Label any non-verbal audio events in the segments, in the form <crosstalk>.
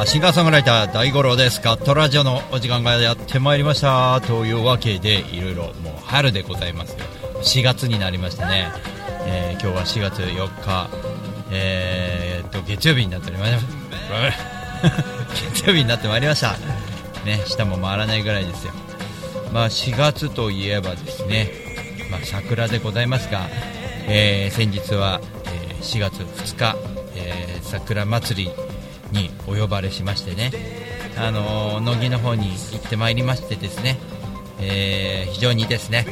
様こんばんはシンガーソングライター大五郎です。ガットラジオのお時間がやってまいりました。というわけでいろいろもう春でございます4月になりましたね、えー、今日は4月4日。えー、っと月曜日になってまいりました <laughs> 月曜日になってまいりました。ね下も回らないぐらいですよ。まあ4月といえばですねまあ、桜でございますが、えー、先日は、え、4月2日、えー、桜祭りにお呼ばれしましてね、あの乃木の方に行ってまいりましてですね、えー、非常にですね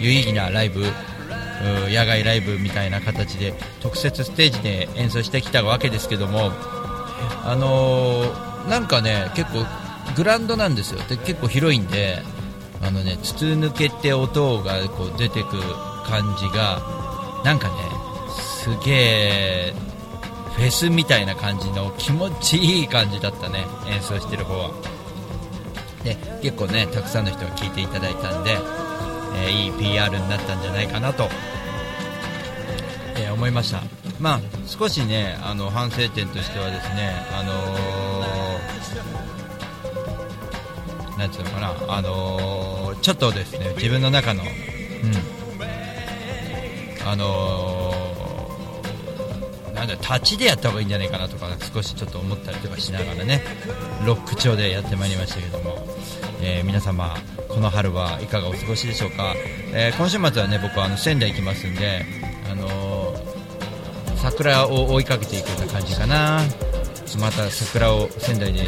有意義なライブ野外ライブみたいな形で特設ステージで演奏してきたわけですけども、あのー、なんかね結構グランドなんですよ。で結構広いんであのね筒抜けて音がこう出てく感じがなんかねすげえフェスみたいな感じの気持ちいい感じだったね。演奏してる方は。で結構ねたくさんの人が聴いていただいたんで、えー、いい PR になったんじゃないかなと、えー、思いました。まあ少しねあの反省点としてはですねあのー、なんていうのかなあのー、ちょっとですね自分の中のうん。あのーなんだ立ちでやった方がいいんじゃないかなとか少しちょっと思ったりとかしながらねロック調でやってまいりましたけども、えー、皆様この春はいかがお過ごしでしょうか、えー、今週末はね僕はあの仙台行きますんで、あのー、桜を追いかけていくような感じかな。また桜を仙台で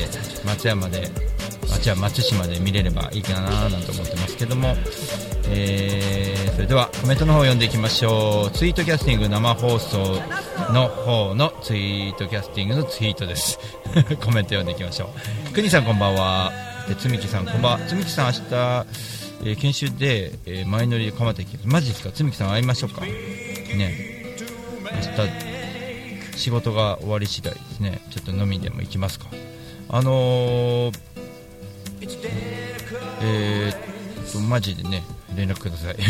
松山であ違う松島で見れればいいかななんて思ってますけども、えー、それではコメントの方を読んでいきましょう。ツイートキャスティング生放送の方のツイートキャスティングのツイートです。<laughs> コメント読んでいきましょう。くにさんこんばんは。でつみきさんこんばんは。つみきさん明日、えー、研修で、えー、前乗りで蒲田行きます。マジですか？つみきさん会いましょうか？ね。明日仕事が終わり次第ですね。ちょっと飲みでも行きますか？あのー、えー、っとマジでね。連絡ください。<laughs>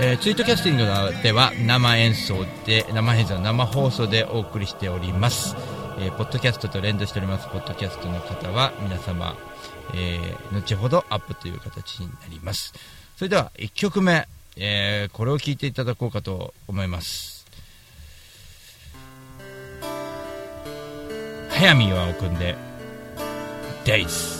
えー、ツイートキャスティングでは生演奏で生演奏生放送でお送りしております、えー、ポッドキャストと連動しております。ポッドキャストの方は皆様、えー、後ほどアップという形になります。それでは1曲目、えー、これを聴いていただこうかと思います。早見岩尾くんで「Days」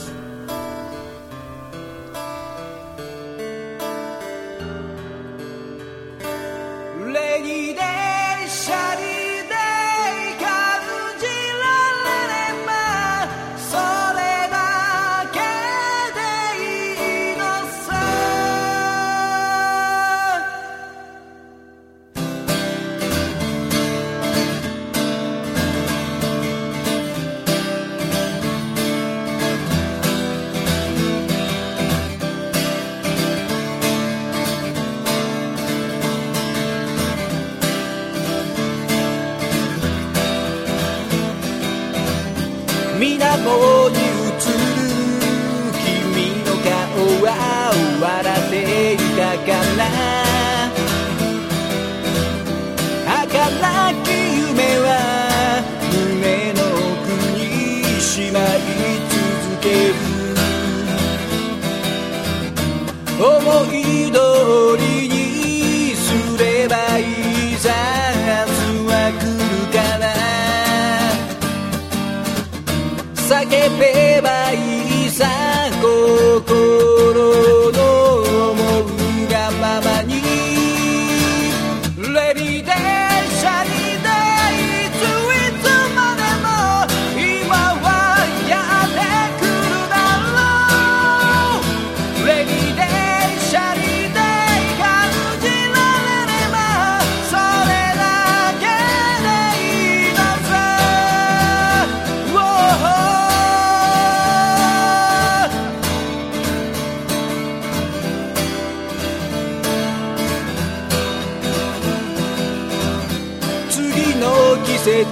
節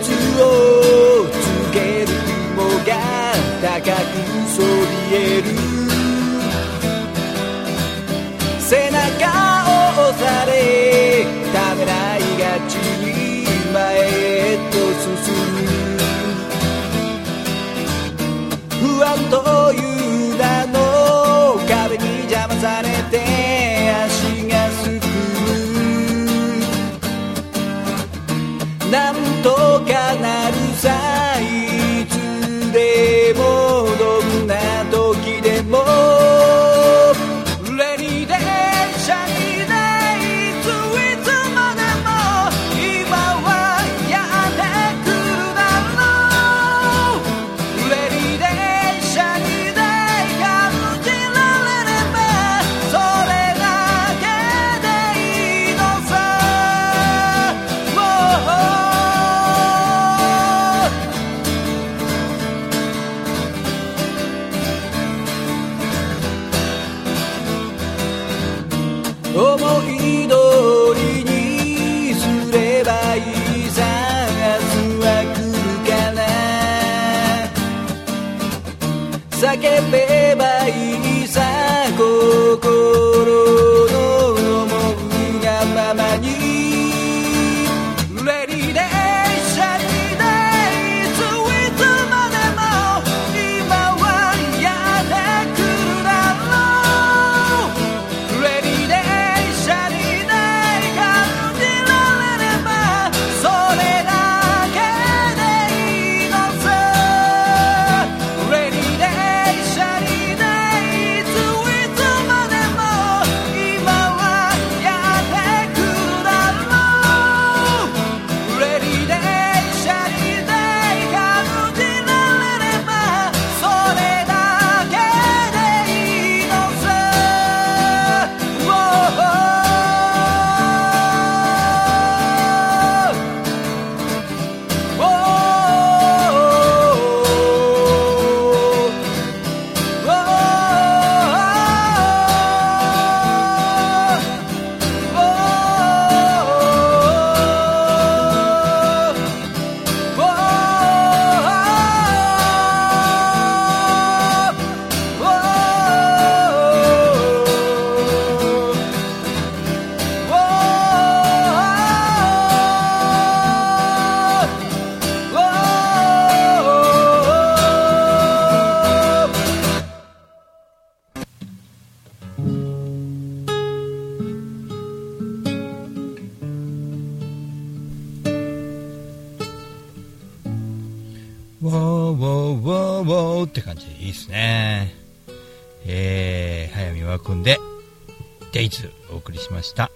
を告げる雲が高くそびえるいいですね。えー、早見和くんで、デイズお送りしました。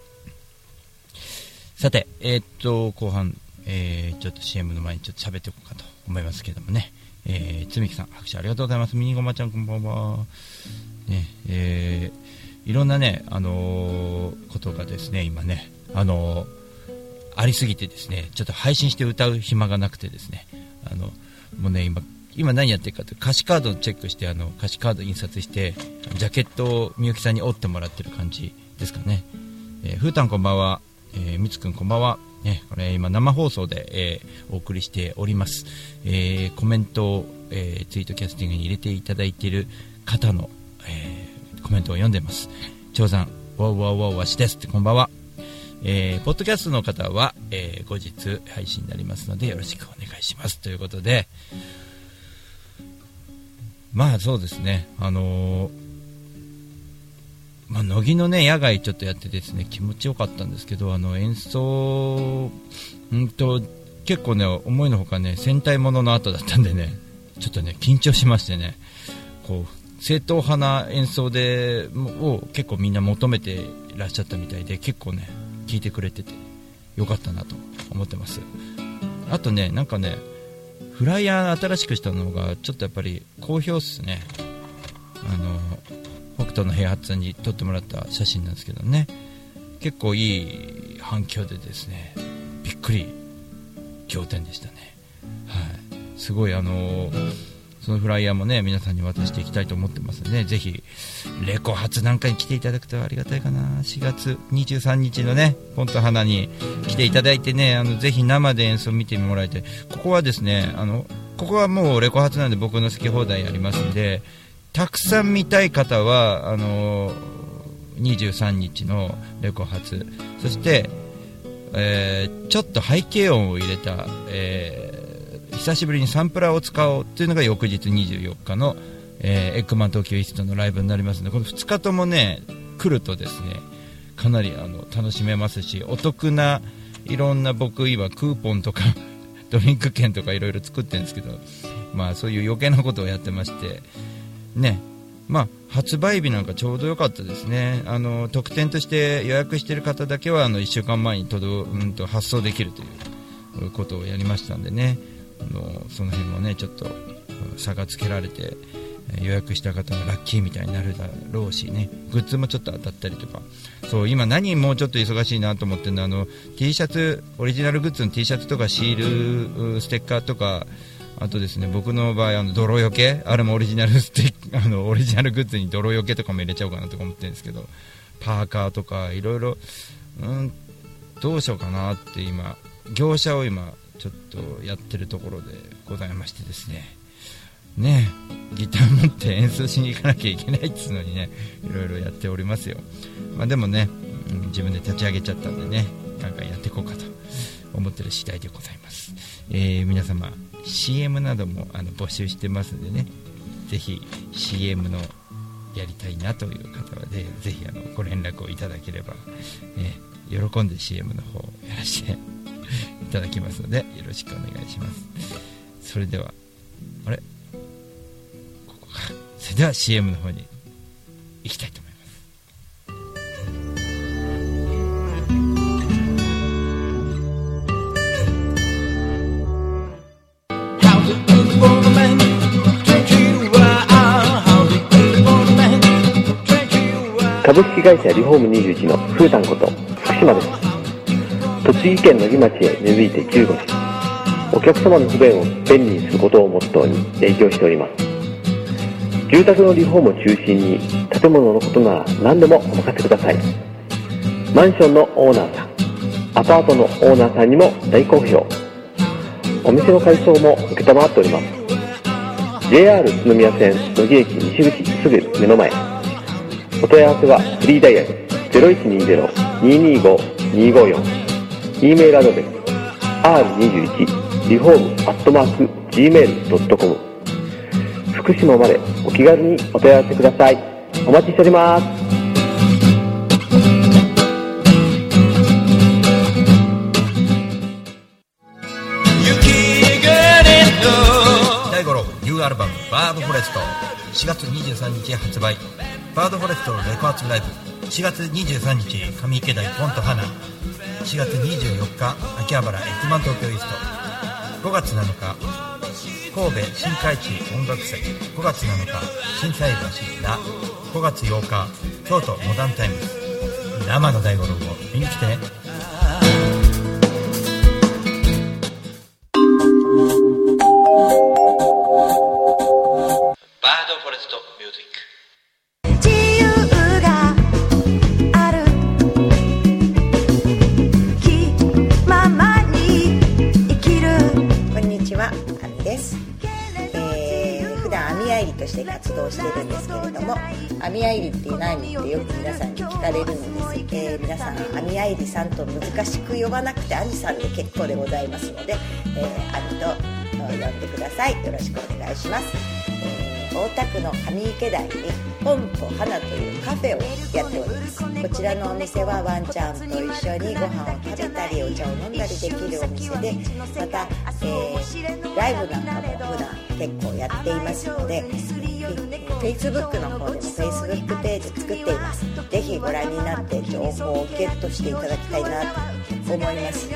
さて、えーっと、後半、えー、ちょっと CM の前にちょっと喋っておこうかと思いますけどもね。えー、つみきさん、拍手ありがとうございます。ミニゴマちゃんこんばんは。ね、えー、いろんなね、あのーことがですね、今ね、あのーありすぎてですね、ちょっと配信して歌う暇がなくてですね、あの、もうね、今、今何やってるかというと歌詞カードをチェックして、あの、歌詞カード印刷して、ジャケットをみゆきさんに折ってもらってる感じですかね。えー、ふーたんこんばんは、えー、みつくんこんばんは。ね、これ今生放送で、えーお送りしております。えーコメントを、えーツイートキャスティングに入れていただいている方の、えーコメントを読んでます。長山、わうわうわうわしですってこんばんは。えーポッドキャストの方は、えー後日配信になりますのでよろしくお願いしますということでまあそうですね。あのーまあ、乃木のね野外ちょっとやってですね気持ちよかったんですけどあの演奏うんと結構ね思いのほかね戦隊ものの後だったんでねちょっとね緊張しましてねこう正統派な演奏でを結構みんな求めていらっしゃったみたいで結構ね聴いてくれててよかったなと思ってます。あとねなんかねフライヤー新しくしたのがちょっとやっぱり好評っすね。あの北斗の平八さんに撮ってもらった写真なんですけどね。結構いい反響でですねびっくり。仰天でしたね。はい。すごいあのそのフライヤーもね皆さんに渡していきたいと思ってますので、ね、ぜひレコ発なんかに来ていただくとありがたいかな。4月23日のねポンと花に来ていただいてねあのぜひ生で演奏見てもらえてここはですねあのここはもうレコ発なんで僕の好き放題ありますんでたくさん見たい方はあの23日のレコ発そして、えーちょっと背景音を入れた、えー久しぶりにサンプラーを使おうっていうのが翌日24日の、えーエッグマン東京イーストのライブになりますのでこの2日ともね来るとですねかなりあの楽しめますしお得ないろんな僕今クーポンとか <laughs> ドリンク券とかいろいろ作ってるんですけどまあそういう余計なことをやってましてねまあ、発売日なんかちょうど良かったですね。あの特典として予約している方だけはあの1週間前に届うんと発送できるということをやりましたんでね。あのその辺もねちょっと差がつけられて予約した方がラッキーみたいになるだろうしね。グッズもちょっと当たったりとか。そう今何もうちょっと忙しいなと思ってるのあの T シャツオリジナルグッズの T シャツとかシールステッカーとかあとですね僕の場合あの泥よけあれもオリジナルステッ <laughs> あのオリジナルグッズに泥よけとかも入れちゃおうかなとか思ってるんですけど。パーカーとかいろいろうんどうしようかなって今業者を今ちょっとやってるところでございましてですね。ねギター持って演奏しに行かなきゃいけないっつうのにねいろいろやっておりますよ、まあ、でもね、自分で立ち上げちゃったんでねなんかやっていこうかと思ってる次第でございます、えー皆様 CM などもあの募集してますんでねぜひ CM のやりたいなという方はねぜひあのご連絡をいただければ、えー喜んで CM の方をやらせてただきますのでよろしくお願いします。それではあれ？ここかそれでは CM の方に行きたいと思います。株式会社リフォーム21のふうたんこと福島です。栃木県野木町へ根付いて15年お客様の不便を便利にすることをモットーに営業しております。住宅のリフォームを中心に建物のことなら何でもお任せください。マンションのオーナーさんアパートのオーナーさんにも大好評お店の改装も承っております。JR 宇都宮線野木駅西口すぐ目の前。お問い合わせはフリーダイヤル0120-225-254 E メールアドレス r21 リフォームアットマーク gmail.com 福島までお気軽にお問い合わせください。お待ちしております。大五郎ニューアルバム「バードフォレスト」4月23日発売。バードフォレストレコ発ライブ4月23日上池台ポンと花。4月24日秋葉原エッマン東京イースト。5月7日神戸新海地音楽祭。5月7日心斎橋ラ。5月8日京都モダンタイム生の大五郎を見に来てね。呼ばなくて、アミさんで結構でございますので、えー、アミと呼んでください。よろしくお願いします。えー大田区の上池台にポンと花というカフェをやっておりますこちらのお店はワンちゃんと一緒にご飯を食べたりお茶を飲んだりできるお店でまた、えーライブなんかも普段結構やっていますので Facebook の方でも Facebook ページ作っています。ぜひご覧になって情報をゲットしていただきたいなと思います、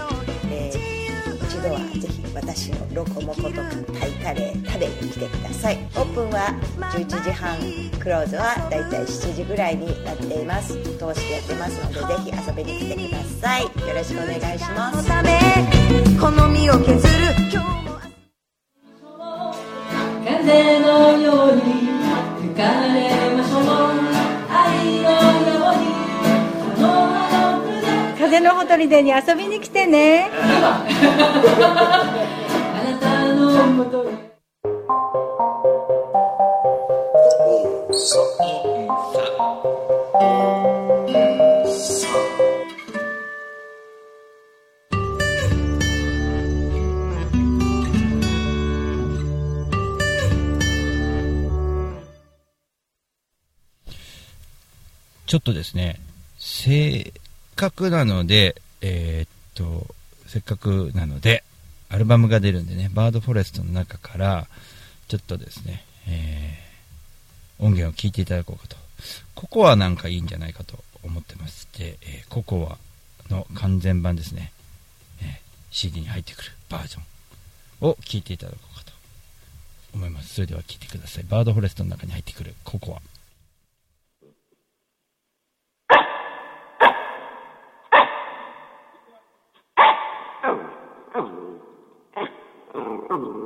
えー一度はぜひ私のロコモコとかタイカレー食べに来てください。オープンは11時半クローズはだいたい7時ぐらいになっています。通してやってますのでぜひ遊びに来てください。よろしくお願いします。のほとりでに遊びに来てね。ちょっとですね、せっかくなので、えーっと、せっかくなので、アルバムが出るんでね、バードフォレストの中から、ちょっとですね、えー音源を聴いていただこうかと。ココアなんかいいんじゃないかと思ってまして、えーココアの完全版ですね、えー CD に入ってくるバージョンを聴いていただこうかと思います。それでは聴いてください。バードフォレストの中に入ってくるココア。レ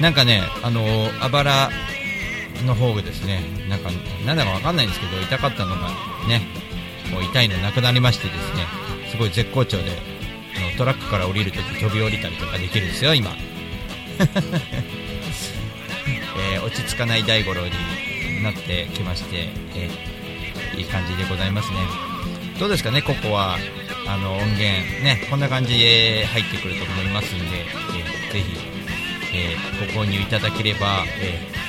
なんかね、あのあばらの方がですね、なんか、なんだかわかんないんですけど、痛かったのがね、もう痛いのなくなりましてですね、すごい絶好調で、あのトラックから降りるとき飛び降りたりとかできるんですよ、今。<laughs> えー落ち着かない大五郎になってきまして、えーいい感じでございますね。どうですかね、ここはあの音源、ね、こんな感じで入ってくると思いますんで、えーぜひ、えーご購入いただければ、えー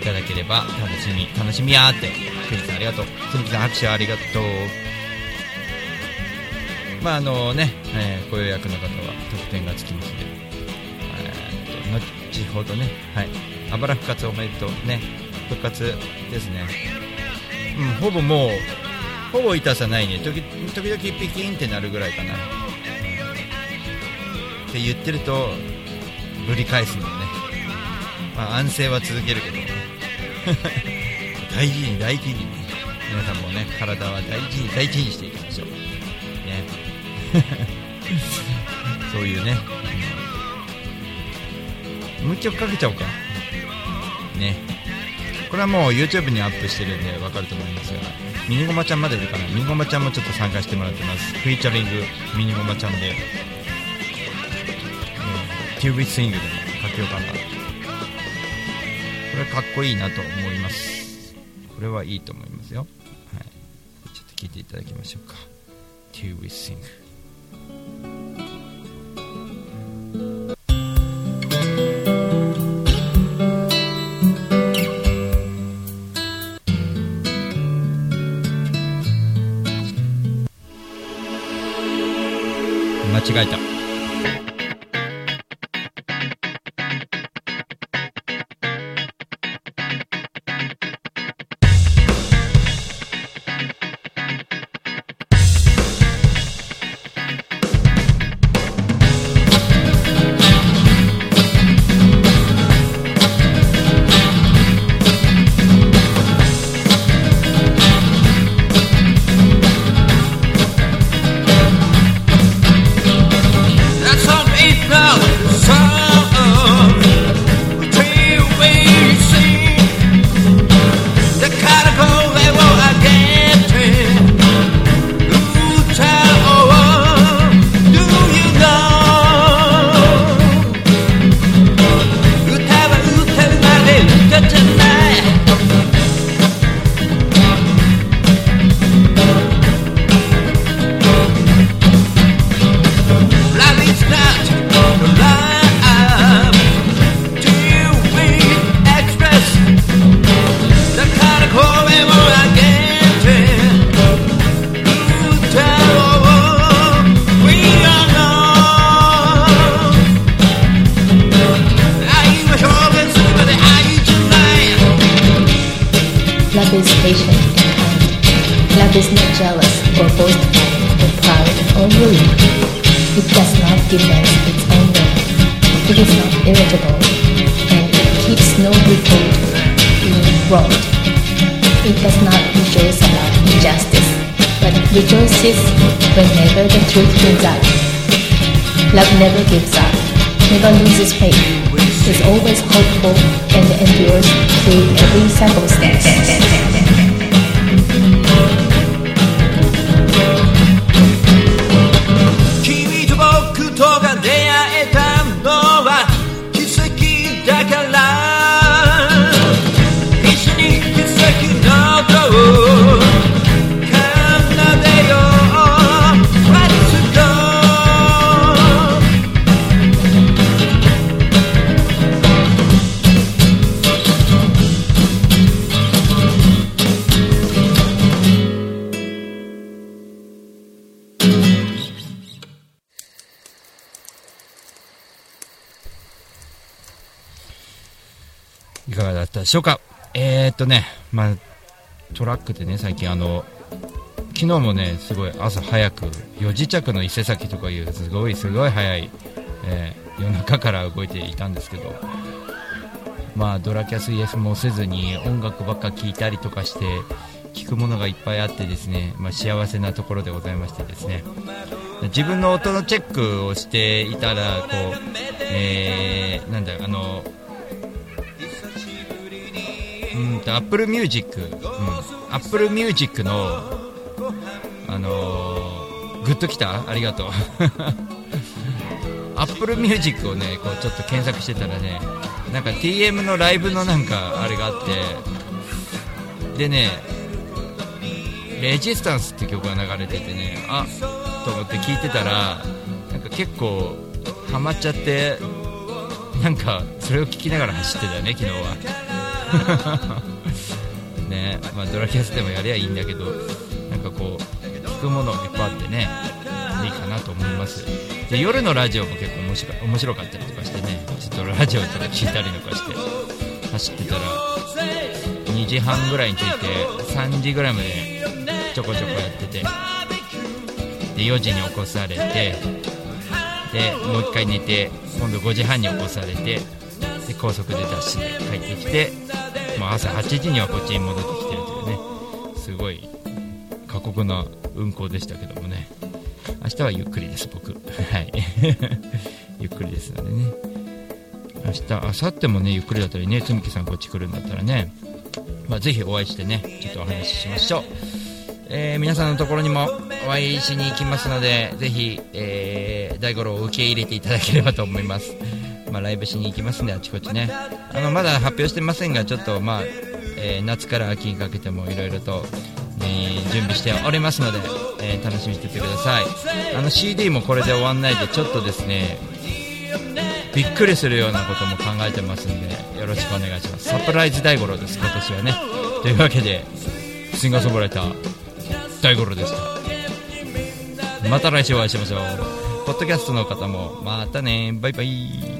いただければ楽しみ、楽しみやーって、クリさんありがとう、つみきさん拍手ありがとう。まああのね、えーご予約の方は特典がつきますので、えーと後ほどね、はい、あばら復活おめでとうね、復活ですね。うん、ほぼもう、ほぼ痛さないね、時時々ピキンってなるぐらいかな。うんって言ってると、ぶり返すのね。まあ、安静は続けるけど、<laughs> 大事に大事にね、皆さんもね、体は大事に大事にしていきましょう。ね。<laughs> そういうね、もう一曲かけちゃおうか。ね。これはもう YouTube にアップしてるんでわかると思いますが、ミニゴマちゃんまでいるかな。ミニゴマちゃんもちょっと参加してもらってます。フィーチャリングミニゴマちゃんで、キュービスイングでもかけようかな。これかっこいいなと思います。これはいいと思いますよ。はい。ちょっと聞いていただきましょうか。キュービスイング。間違えた。Truth wins out. Love never gives up, never loses faith, is always hopeful, and endures through every circumstance. しょうか。えー、っとね、まあ、トラックでね、最近あの、昨日もね、すごい朝早く、4時着の伊勢崎とかいう、すごいすごい早い、えー夜中から動いていたんですけど、まあ、ドラキャスイエスもせずに音楽ばっか聴いたりとかして、聞くものがいっぱいあってですね、まあ、幸せなところでございましてですね。自分の音のチェックをしていたらこう、えー、なんだあのと Apple Music、うん、Apple Music のあのー、グッときた？ありがとう。<laughs> Apple Music をねこうちょっと検索してたらねなんか TM のライブのなんかあれがあってでねレジスタンスって曲が流れててねあと思って聞いてたらなんか結構ハマっちゃってなんかそれを聞きながら走ってたよね昨日は。<laughs> ねまあドラキャスでもやりゃいいんだけどなんかこう聞くものいっぱいあってねいいかなと思います。で夜のラジオも結構面白かったりとかしてねちょっとラジオとか聞いたりとかして走ってたら2時半ぐらいに着いて3時ぐらいまでちょこちょこやっててで4時に起こされてでもう1回寝て今度5時半に起こされてで高速でダッシュで帰ってきて朝8時にはこっちに戻ってきてるというねすごい過酷な運行でしたけどもね。明日はゆっくりです僕。はい。<laughs> ゆっくりですのでね。明日明後日もねゆっくりだったりねつみきさんこっち来るんだったらね。まあ、ぜひお会いしてねちょっとお話ししましょう、えー皆さんのところにもお会いしに行きますのでぜひ、えー大五郎を受け入れていただければと思います。まあ、ライブしに行きますんであちこちね。あのまだ発表してませんがちょっとまあ、えー夏から秋にかけてもいろいろと、えー準備しておりますので、えー楽しみにしていてください。あの CD もこれで終わんないでちょっとですねびっくりするようなことも考えてますんでよろしくお願いします。サプライズ大五郎です今年はね。というわけでシンガーソングライター大五郎でした。また来週お会いしましょう。ポッドキャストの方もまたね。バイバイ。